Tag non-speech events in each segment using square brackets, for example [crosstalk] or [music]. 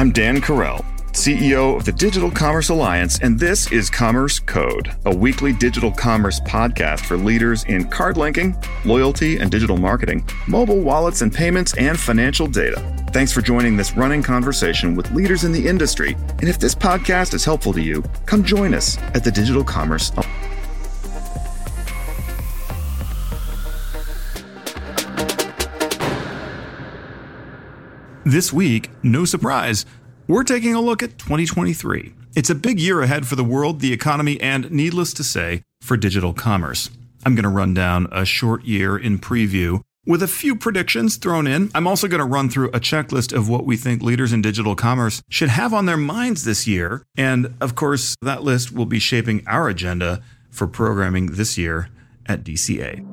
I'm Dan Carell, CEO of the Digital Commerce Alliance, and this is Commerce Code, a weekly digital commerce podcast for leaders in card linking, loyalty and digital marketing, mobile wallets and payments, and financial data. Thanks for joining this running conversation with leaders in the industry. And if this podcast is helpful to you, come join us at the Digital Commerce Alliance. This week, no surprise, we're taking a look at 2023. It's a big year ahead for the world, the economy, and needless to say, for digital commerce. I'm going to run down a short year in preview with a few predictions thrown in. I'm also going to run through a checklist of what we think leaders in digital commerce should have on their minds this year. And of course, that list will be shaping our agenda for programming this year at DCA.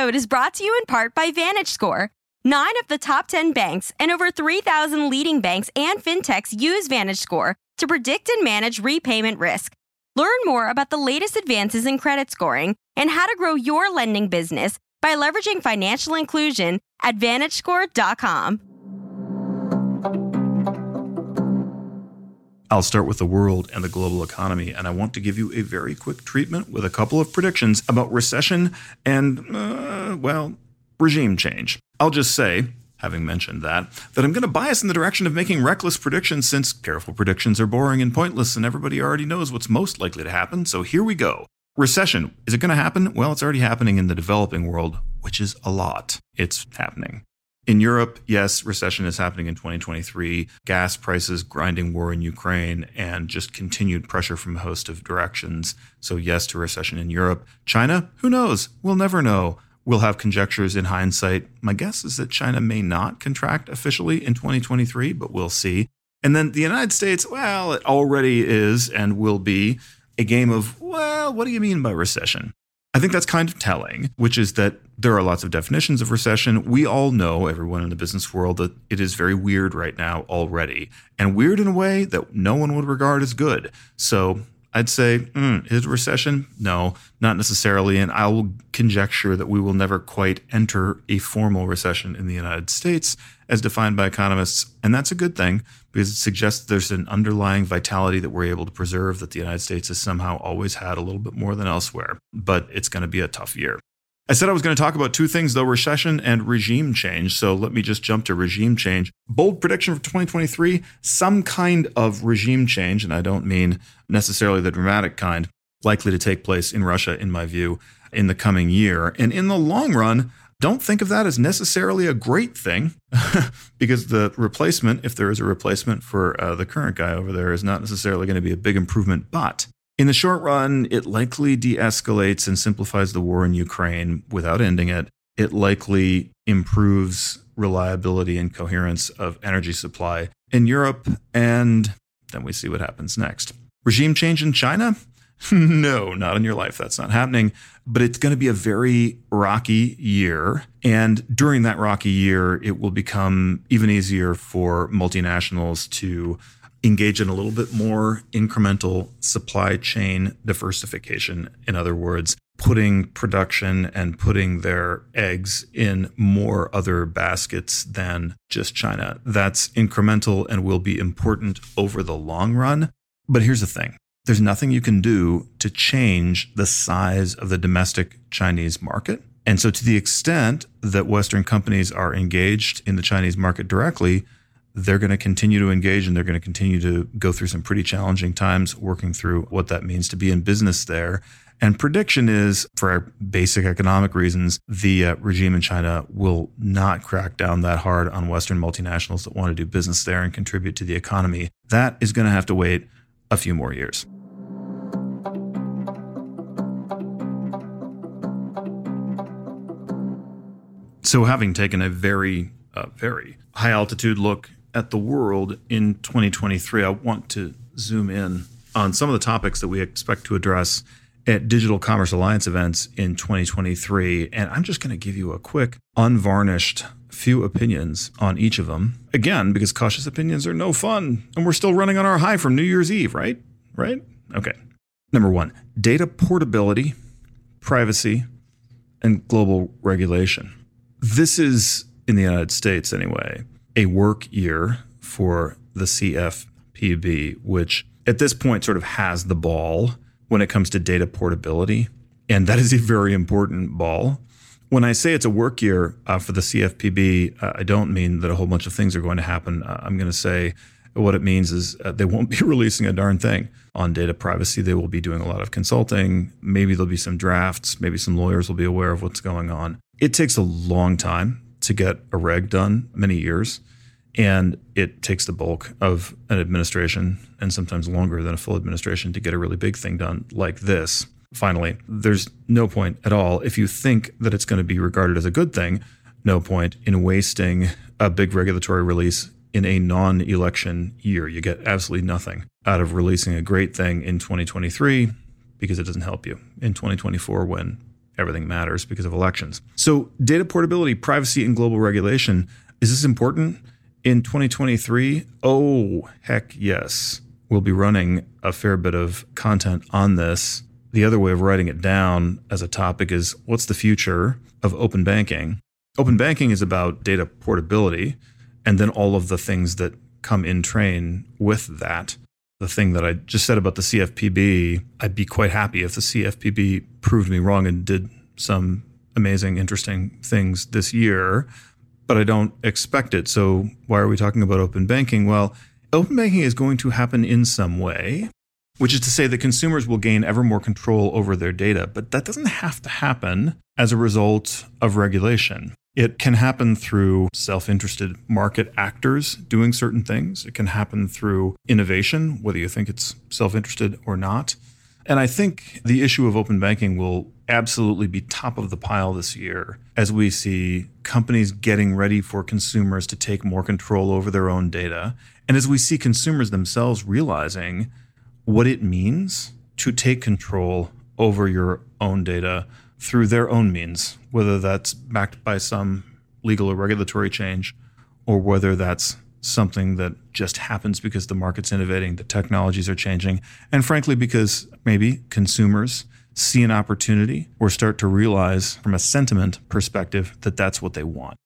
Code is brought to you in part by VantageScore. Nine of the top 10 banks and over 3,000 leading banks and fintechs use VantageScore to predict and manage repayment risk. Learn more about the latest advances in credit scoring and how to grow your lending business by leveraging financial inclusion at VantageScore.com. I'll start with the world and the global economy, and I want to give you a very quick treatment with a couple of predictions about recession and, uh, well, regime change. I'll just say, having mentioned that, that I'm going to bias in the direction of making reckless predictions since careful predictions are boring and pointless, and everybody already knows what's most likely to happen. So here we go. Recession. Is it going to happen? Well, it's already happening in the developing world, which is a lot. It's happening. In Europe, yes, recession is happening in 2023. Gas prices, grinding war in Ukraine, and just continued pressure from a host of directions. So, yes to recession in Europe. China, who knows? We'll never know. We'll have conjectures in hindsight. My guess is that China may not contract officially in 2023, but we'll see. And then the United States, well, it already is and will be a game of, well, what do you mean by recession? I think that's kind of telling, which is that there are lots of definitions of recession. We all know, everyone in the business world, that it is very weird right now already, and weird in a way that no one would regard as good. So I'd say, mm, is recession? No, not necessarily. And I will conjecture that we will never quite enter a formal recession in the United States as defined by economists. And that's a good thing because it suggests there's an underlying vitality that we're able to preserve that the United States has somehow always had a little bit more than elsewhere. But it's going to be a tough year. I said I was going to talk about two things, though recession and regime change. So let me just jump to regime change. Bold prediction for 2023 some kind of regime change, and I don't mean necessarily the dramatic kind, likely to take place in Russia, in my view, in the coming year. And in the long run, don't think of that as necessarily a great thing [laughs] because the replacement, if there is a replacement for uh, the current guy over there, is not necessarily going to be a big improvement. But in the short run, it likely de escalates and simplifies the war in Ukraine without ending it. It likely improves reliability and coherence of energy supply in Europe. And then we see what happens next. Regime change in China? [laughs] no, not in your life. That's not happening. But it's going to be a very rocky year. And during that rocky year, it will become even easier for multinationals to engage in a little bit more incremental supply chain diversification. In other words, putting production and putting their eggs in more other baskets than just China. That's incremental and will be important over the long run. But here's the thing there's nothing you can do to change the size of the domestic Chinese market. And so, to the extent that Western companies are engaged in the Chinese market directly, they're going to continue to engage and they're going to continue to go through some pretty challenging times working through what that means to be in business there. And prediction is, for basic economic reasons, the uh, regime in China will not crack down that hard on Western multinationals that want to do business there and contribute to the economy. That is going to have to wait a few more years. So, having taken a very, uh, very high altitude look at the world in 2023, I want to zoom in on some of the topics that we expect to address at Digital Commerce Alliance events in 2023. And I'm just going to give you a quick, unvarnished few opinions on each of them. Again, because cautious opinions are no fun. And we're still running on our high from New Year's Eve, right? Right? Okay. Number one data portability, privacy, and global regulation. This is in the United States anyway, a work year for the CFPB, which at this point sort of has the ball when it comes to data portability. And that is a very important ball. When I say it's a work year uh, for the CFPB, uh, I don't mean that a whole bunch of things are going to happen. Uh, I'm going to say what it means is uh, they won't [laughs] be releasing a darn thing on data privacy. They will be doing a lot of consulting. Maybe there'll be some drafts. Maybe some lawyers will be aware of what's going on. It takes a long time to get a reg done, many years. And it takes the bulk of an administration and sometimes longer than a full administration to get a really big thing done like this. Finally, there's no point at all if you think that it's going to be regarded as a good thing, no point in wasting a big regulatory release in a non election year. You get absolutely nothing out of releasing a great thing in 2023 because it doesn't help you in 2024 when everything matters because of elections. So, data portability, privacy, and global regulation is this important in 2023? Oh, heck yes. We'll be running a fair bit of content on this. The other way of writing it down as a topic is what's the future of open banking? Open banking is about data portability and then all of the things that come in train with that. The thing that I just said about the CFPB, I'd be quite happy if the CFPB proved me wrong and did some amazing, interesting things this year, but I don't expect it. So, why are we talking about open banking? Well, open banking is going to happen in some way, which is to say that consumers will gain ever more control over their data, but that doesn't have to happen as a result of regulation. It can happen through self interested market actors doing certain things. It can happen through innovation, whether you think it's self interested or not. And I think the issue of open banking will absolutely be top of the pile this year as we see companies getting ready for consumers to take more control over their own data. And as we see consumers themselves realizing what it means to take control over your own data through their own means, whether that's backed by some legal or regulatory change, or whether that's something that just happens because the market's innovating, the technologies are changing, and frankly, because maybe consumers see an opportunity or start to realize from a sentiment perspective that that's what they want.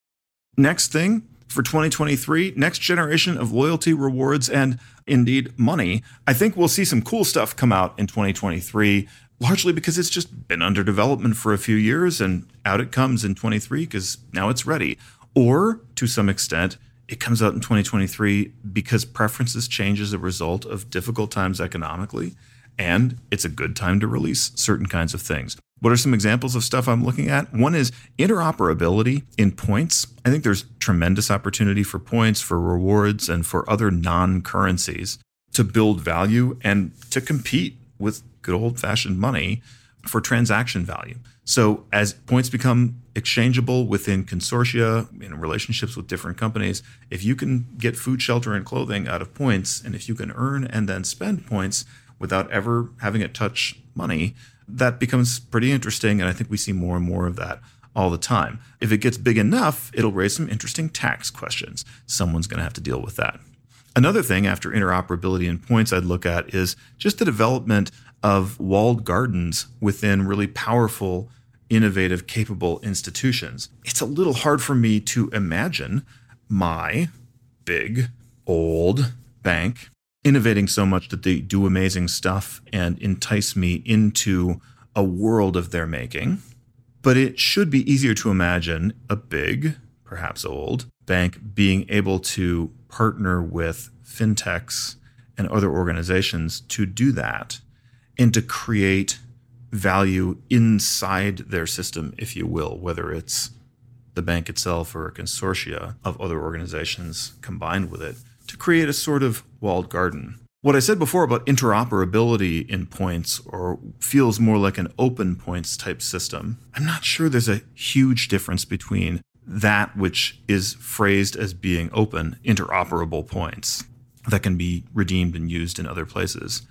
Next thing for 2023, next generation of loyalty, rewards, and indeed money. I think we'll see some cool stuff come out in 2023 largely because it's just been under development for a few years and out it comes in 23 because now it's ready. Or to some extent, it comes out in 2023 because preferences change as a result of difficult times economically, and it's a good time to release certain kinds of things. What are some examples of stuff I'm looking at? One is interoperability in points. I think there's tremendous opportunity for points, for rewards, and for other non currencies to build value and to compete with good old fashioned money for transaction value. So as points become exchangeable within consortia in relationships with different companies, if you can get food, shelter, and clothing out of points, and if you can earn and then spend points without ever having it touch money, that becomes pretty interesting. And I think we see more and more of that all the time. If it gets big enough, it'll raise some interesting tax questions. Someone's going to have to deal with that. Another thing after interoperability and points I'd look at is just the development of walled gardens within really powerful, innovative, capable institutions. It's a little hard for me to imagine my big, old bank innovating so much that they do amazing stuff and entice me into a world of their making. But it should be easier to imagine a big, perhaps old, bank being able to partner with fintechs and other organizations to do that and to create value inside their system, if you will, whether it's the bank itself or a consortia of other organizations combined with it, to create a sort of walled garden. What I said before about interoperability in points or feels more like an open points type system, I'm not sure there's a huge difference between that which is phrased as being open, interoperable points that can be redeemed and used in other places,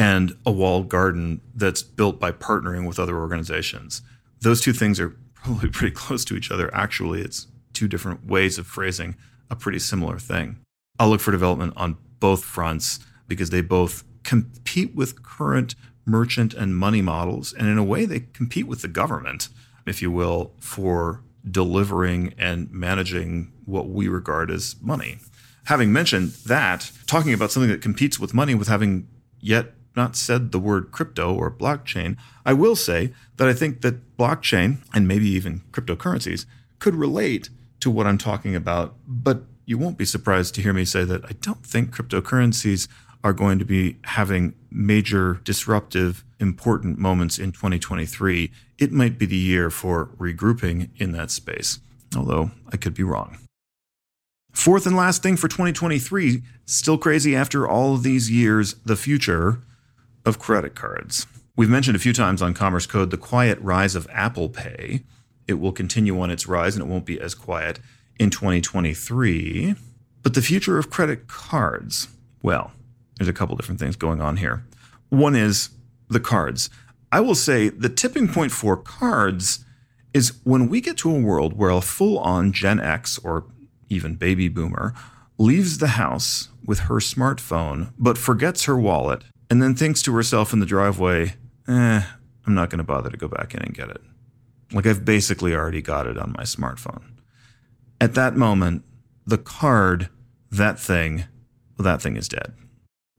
and a walled garden that's built by partnering with other organizations. Those two things are [laughs] probably pretty close to each other. Actually, it's two different ways of phrasing a pretty similar thing. I'll look for development on both fronts because they both compete with current merchant and money models. And in a way, they compete with the government, if you will, for delivering and managing what we regard as money. Having mentioned that, talking about something that competes with money with having yet not said the word crypto or blockchain, I will say that I think that blockchain and maybe even cryptocurrencies could relate to what I'm talking about, but you won't be surprised to hear me say that I don't think cryptocurrencies are going to be having major disruptive, important moments in 2023. It might be the year for regrouping in that space, although I could be wrong. Fourth and last thing for 2023, still crazy after all of these years, the future of credit cards. We've mentioned a few times on Commerce Code the quiet rise of Apple Pay. It will continue on its rise and it won't be as quiet in 2023. But the future of credit cards, well, there's a couple different things going on here. One is the cards. I will say the tipping point for cards is when we get to a world where a full on Gen X or even baby boomer leaves the house with her smartphone but forgets her wallet and then thinks to herself in the driveway, eh, I'm not going to bother to go back in and get it. Like I've basically already got it on my smartphone. At that moment, the card, that thing, well, that thing is dead.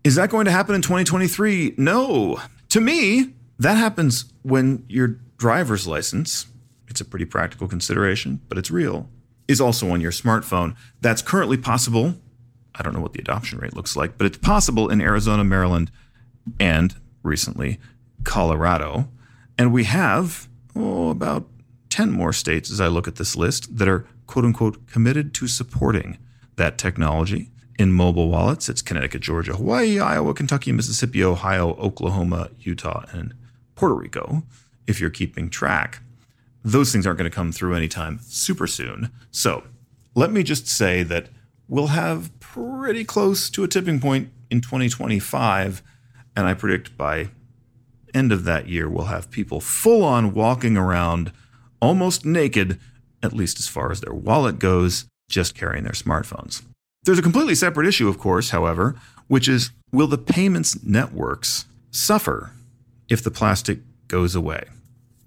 Is that going to happen in 2023? No. To me, that happens when your driver's license, it's a pretty practical consideration, but it's real, is also on your smartphone. That's currently possible. I don't know what the adoption rate looks like, but it's possible in Arizona, Maryland, and recently Colorado. And we have oh, about 10 more states as I look at this list that are quote unquote committed to supporting that technology. In mobile wallets, it's Connecticut, Georgia, Hawaii, Iowa, Kentucky, Mississippi, Ohio, Oklahoma, Utah, and Puerto Rico, if you're keeping track. Those things aren't going to come through anytime super soon. So let me just say that we'll have pretty close to a tipping point in 2025 and I predict by end of that year, we'll have people full on walking around almost naked, at least as far as their wallet goes, just carrying their smartphones. There's a completely separate issue, of course, however, which is will the payments networks suffer if the plastic goes away?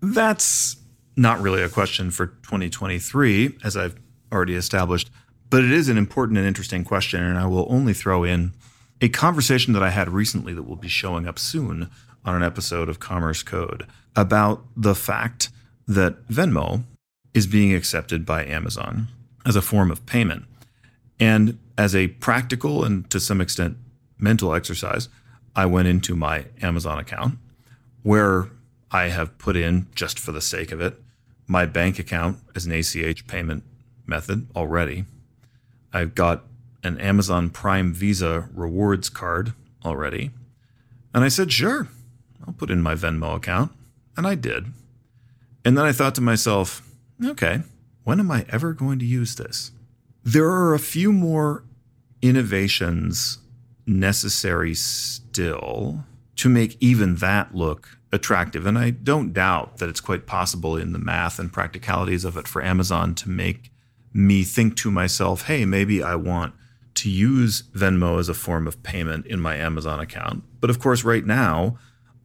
That's not really a question for 2023, as I've already established, but it is an important and interesting question, and I will only throw in a conversation that I had recently that will be showing up soon on an episode of Commerce Code about the fact that Venmo is being accepted by Amazon as a form of payment. And as a practical and to some extent mental exercise, I went into my Amazon account where I have put in, just for the sake of it, my bank account as an ACH payment method already. I've got an Amazon Prime Visa rewards card already. And I said, sure, I'll put in my Venmo account. And I did. And then I thought to myself, okay, when am I ever going to use this? There are a few more innovations necessary still to make even that look attractive. And I don't doubt that it's quite possible in the math and practicalities of it for Amazon to make me think to myself, hey, maybe I want to use Venmo as a form of payment in my Amazon account. But of course, right now,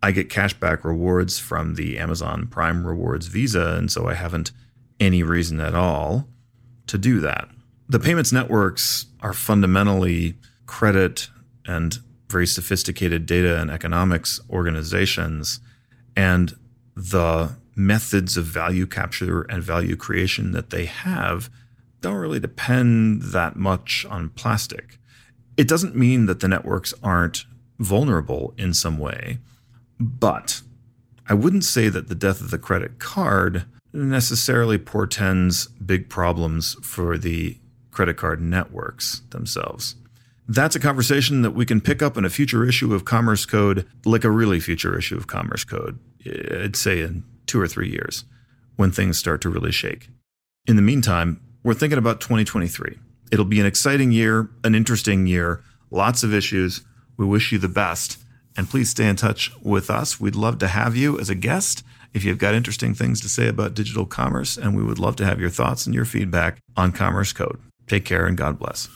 I get cashback rewards from the Amazon Prime Rewards Visa, and so I haven't any reason at all to do that. The payments networks are fundamentally credit and very sophisticated data and economics organizations, and the methods of value capture and value creation that they have don't really depend that much on plastic. It doesn't mean that the networks aren't vulnerable in some way, but I wouldn't say that the death of the credit card necessarily portends big problems for the credit card networks themselves. That's a conversation that we can pick up in a future issue of Commerce Code, like a really future issue of Commerce Code, I'd say in two or three years when things start to really shake. In the meantime, we're thinking about 2023. It'll be an exciting year, an interesting year, lots of issues. We wish you the best. And please stay in touch with us. We'd love to have you as a guest if you've got interesting things to say about digital commerce, and we would love to have your thoughts and your feedback on Commerce Code. Take care and God bless.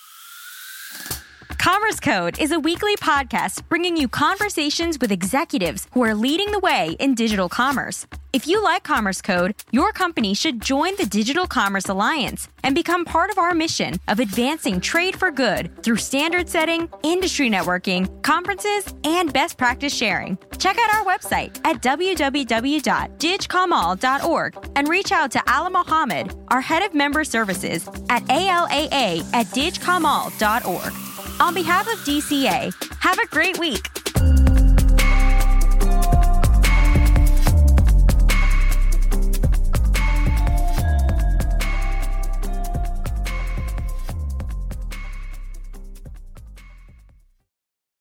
Commerce Code is a weekly podcast bringing you conversations with executives who are leading the way in digital commerce. If you like Commerce Code, your company should join the Digital Commerce Alliance and become part of our mission of advancing trade for good through standard setting, industry networking, conferences, and best practice sharing. Check out our website at www.digcomall.org and reach out to Alaa Mohammed, our head of member services at ALAA at digcomall.org. On behalf of DCA, have a great week.